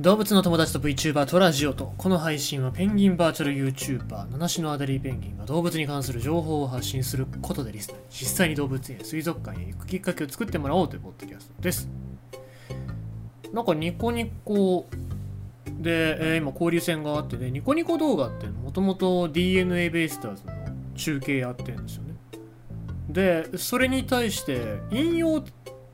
動物の友達と VTuber トラジオと。この配信はペンギンバーチャル YouTuber 七種のアデリーペンギンが動物に関する情報を発信することでリスナー。に実際に動物園水族館へ行くきっかけを作ってもらおうというポッドキャストです。なんかニコニコで、えー今交流戦があってねニコニコ動画ってもともと DNA ベイスターズの中継やってるんですよね。でそれに対して引用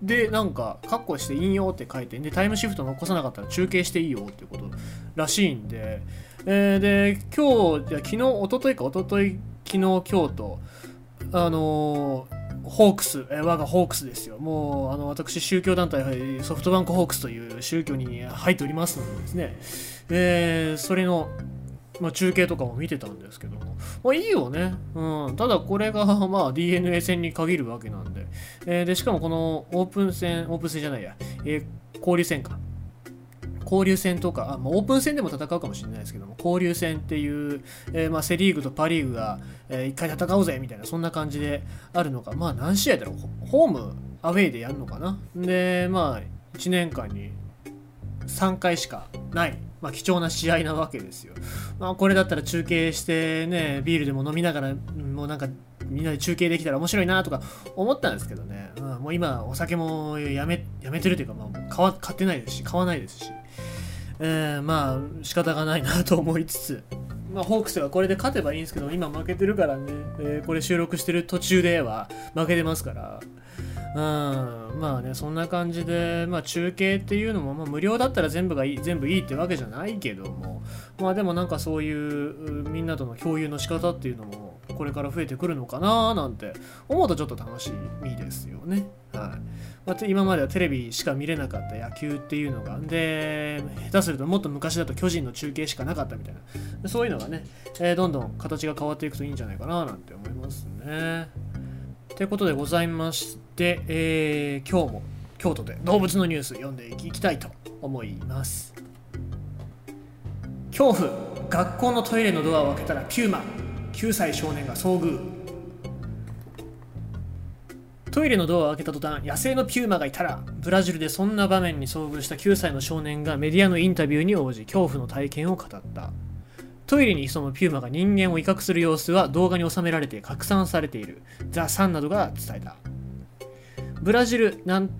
でなんかカッコして引用って書いてでタイムシフト残さなかったら中継していいよっていうことらしいんで、えーで今日いや昨日一昨日か一昨日昨日今日とあのーホークス、え我がホークスですよ。もう、あの、私、宗教団体、ソフトバンクホークスという宗教に入っておりますのでですね、えーそれの、まあ、中継とかも見てたんですけども、まあいいよね。うん。ただこれが、まあ DNA 戦に限るわけなんで。えーで、しかもこのオープン戦、オープン戦じゃないや、えー交流戦か。交流戦とか、あまあ、オープン戦でも戦うかもしれないですけども、交流戦っていう、えーまあ、セ・リーグとパ・リーグが、えー一回戦おうぜみたいな、そんな感じであるのか、まあ何試合だろう、ホーム、アウェイでやるのかな。で、まあ、1年間に3回しかない、まあ、貴重な試合なわけですよ。まあ、これだったら中継してね、ビールでも飲みながら、もうなんか、みんなで中継できたら面白いなとか思ったんですけどね、うん、もう今お酒もやめやめてるというか、まあ、もう買わ買ってないですし買わないですし、えーまあ仕方がないなと思いつつ、まあ、ホークスがこれで勝てばいいんですけど今負けてるからね、えーこれ収録してる途中では負けてますから。うんまあねそんな感じで、まあ、中継っていうのも、まあ、無料だったら全部がいい全部いいってわけじゃないけども。まあでもなんかそういうみんなとの共有の仕方っていうのもこれから増えてくるのかななんて思うとちょっと楽しみですよね。はいまあ今まではテレビしか見れなかった野球っていうのがで下手するともっと昔だと巨人の中継しかなかったみたいなそういうのがね、えーどんどん形が変わっていくといいんじゃないかななんて思いますね。ということでございまして、えー今日も京都で動物のニュース読んでいきたいと思います。恐怖学校のトイレのドアを開けたらピューマ9歳少年が遭遇。トイレのドアを開けた途端野生のピューマがいたらブラジルでそんな場面に遭遇した9歳の少年がメディアのインタビューに応じ恐怖の体験を語った。トイレに潜むピューマが人間を威嚇する様子は動画に収められて拡散されている。ザ・サンなどが伝えた。ブラジル南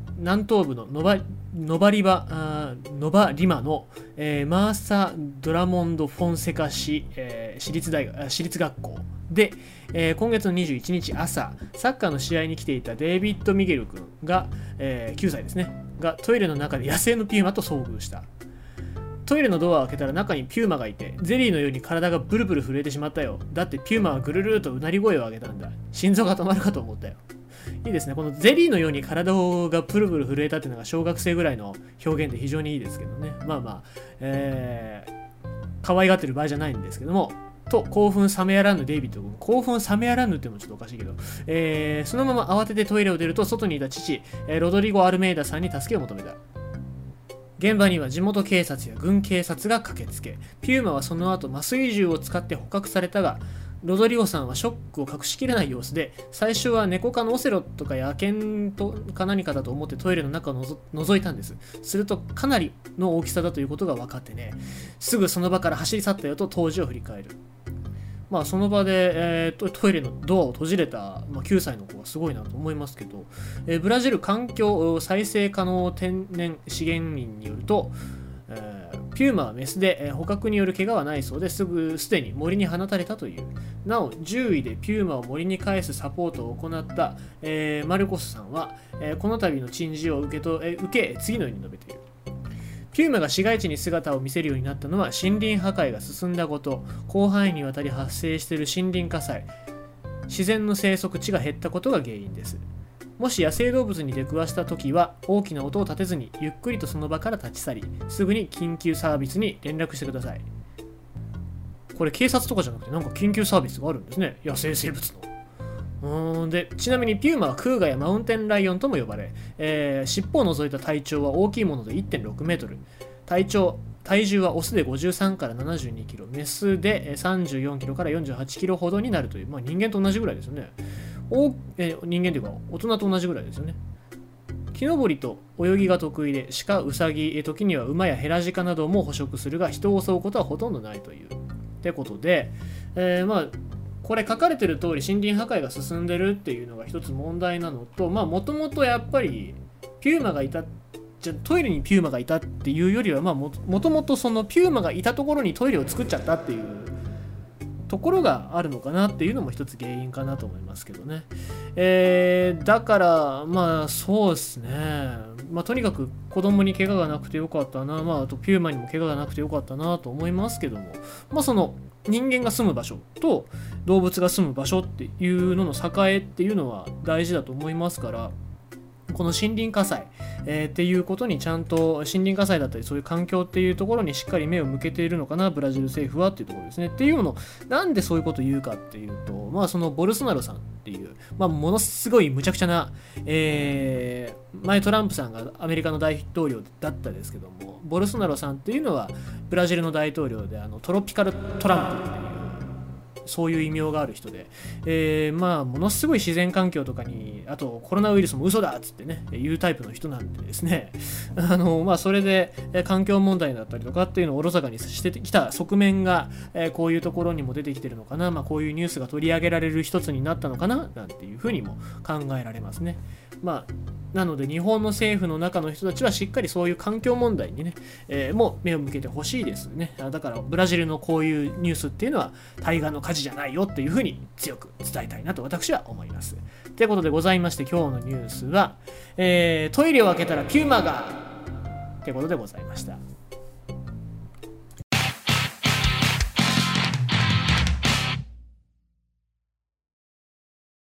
東部のノバノバリバノバリマの、えーマーサ・ドラモンド・フォンセカ市、えー私立大学私立学校で、えー今月の21日朝サッカーの試合に来ていたデイビッド・ミゲル君が、えー9歳ですねがトイレの中で野生のピューマと遭遇した。トイレのドアを開けたら中にピューマがいてゼリーのように体がブルブル震えてしまったよ。だってピューマはぐるるーとうなり声を上げたんだ。心臓が止まるかと思ったよ。いいですねこのゼリーのように体がプルプル震えたっていうのが小学生ぐらいの表現で非常にいいですけどね。まあまあえー、可愛がってる場合じゃないんですけどもと興奮冷めやらぬデイビッド君。興奮冷めやらぬっていうのもちょっとおかしいけど、えーそのまま慌ててトイレを出ると外にいた父、えロドリゴ・アルメイダさんに助けを求めた。現場には地元警察や軍警察が駆けつけ。ピューマはその後麻酔銃を使って捕獲されたがロドリゴさんはショックを隠しきれない様子で最初は猫科のオセロとか野犬とか何かだと思ってトイレの中をのぞ覗いたんです。するとかなりの大きさだということが分かってね。すぐその場から走り去ったよと当時を振り返る。まあその場で、えートトイレのドアを閉じれた、まあ、9歳の子がすごいなと思いますけど、えーブラジル環境再生可能天然資源院によると、ピューマはメスで、え捕獲による怪我はないそうですぐすでに森に放たれたという。なお獣医でピューマを森に返すサポートを行った、えーマルコスさんは、えこの度の珍事を受けと、え受け次のように述べている。ピューマが市街地に姿を見せるようになったのは森林破壊が進んだこと広範囲にわたり発生している森林火災。自然の生息地が減ったことが原因です。もし野生動物に出くわした時は大きな音を立てずにゆっくりとその場から立ち去りすぐに緊急サービスに連絡してください。これ警察とかじゃなくてなんか緊急サービスがあるんですね。野生生物の。うんでちなみにピューマはクーガやマウンテンライオンとも呼ばれ、えー尻尾を除いた体長は大きいもので1.6メートル。体長体重はオスで53から72キロメスで34キロから48キロほどになるという、まあ、人間と同じぐらいですよね。お、え人間というか大人と同じぐらいですよね。木登りと泳ぎが得意で鹿ウサギ時には馬やヘラジカなども捕食するが人を襲うことはほとんどないという。ってことで、えー、まあこれ書かれてる通り森林破壊が進んでるっていうのが一つ問題なのとまあもともとやっぱりピューマがいたじゃトイレにピューマがいたっていうよりはまあもともとそのピューマがいたところにトイレを作っちゃったっていうところがあるのかなっていうのも一つ原因かなと思いますけどね。えー、だからまあそうですね。まあとにかく子供に怪我がなくてよかったな、まああとピューマにも怪我がなくてよかったなと思いますけども、まあその人間が住む場所と動物が住む場所っていうのの境っていうのは大事だと思いますからこの森林火災、えー、っていうことにちゃんと森林火災だったりそういう環境っていうところにしっかり目を向けているのかなブラジル政府はっていうところですね。っていうのなんでそういうことを言うかっていうとまあそのボルソナロさんっていう、まあ、ものすごいむちゃくちゃな、えー、前トランプさんがアメリカの大統領だったですけどもボルソナロさんっていうのはブラジルの大統領であのトロピカルトランプっていうそういう異名がある人で、えー、まあものすごい自然環境とかにあとコロナウイルスも嘘だっつってね言うタイプの人なんでですね。あのまあそれで環境問題だったりとかっていうのをおろそかにしてきた側面が、えー、こういうところにも出てきてるのかな、まあ、こういうニュースが取り上げられる一つになったのかななんていうふうにも考えられますね。まあなので日本の政府の中の人たちはしっかりそういう環境問題にね、えー、もう目を向けてほしいですね。だからブラジルのこういうニュースっていうのは対岸の火事じゃないよっていうふうに強く伝えたいなと私は思います。ということでございまして今日のニュースは、えー、トイレを開けたらピューマがってことでございました。